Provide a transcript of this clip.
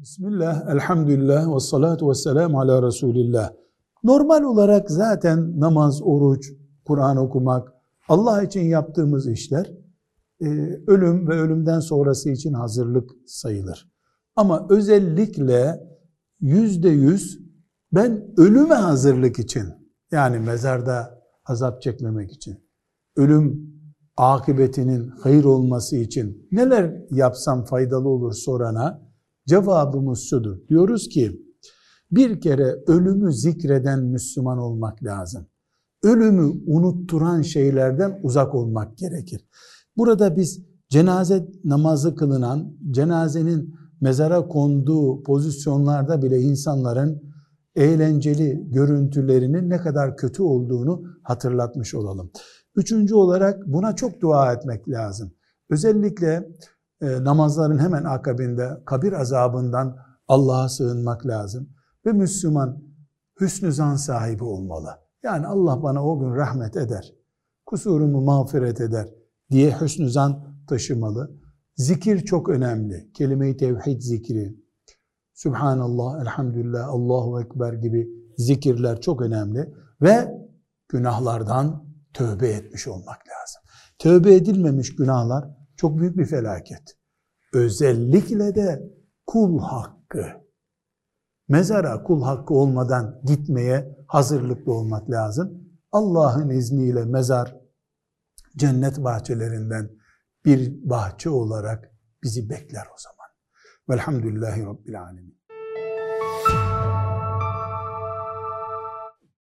Bismillah, elhamdülillah ve salatu ve selamu ala Resulillah. Normal olarak zaten namaz, oruç, Kur'an okumak, Allah için yaptığımız işler e, ölüm ve ölümden sonrası için hazırlık sayılır. Ama özellikle yüzde yüz ben ölüme hazırlık için yani mezarda azap çekmemek için ölüm akıbetinin hayır olması için neler yapsam faydalı olur sorana cevabımız şudur. Diyoruz ki bir kere ölümü zikreden Müslüman olmak lazım. Ölümü unutturan şeylerden uzak olmak gerekir. Burada biz cenaze namazı kılınan, cenazenin mezara konduğu pozisyonlarda bile insanların eğlenceli görüntülerinin ne kadar kötü olduğunu hatırlatmış olalım. Üçüncü olarak buna çok dua etmek lazım. Özellikle e, namazların hemen akabinde kabir azabından Allah'a sığınmak lazım. Ve Müslüman hüsnü zan sahibi olmalı. Yani Allah bana o gün rahmet eder, kusurumu mağfiret eder diye hüsnü zan taşımalı. Zikir çok önemli. Kelime-i tevhid zikri, Subhanallah, Elhamdülillah, Allahu Ekber gibi zikirler çok önemli. Ve günahlardan tövbe etmiş olmak lazım. Tövbe edilmemiş günahlar çok büyük bir felaket. Özellikle de kul hakkı. Mezara kul hakkı olmadan gitmeye hazırlıklı olmak lazım. Allah'ın izniyle mezar cennet bahçelerinden bir bahçe olarak bizi bekler o zaman. Velhamdülillahi Rabbil Alemin.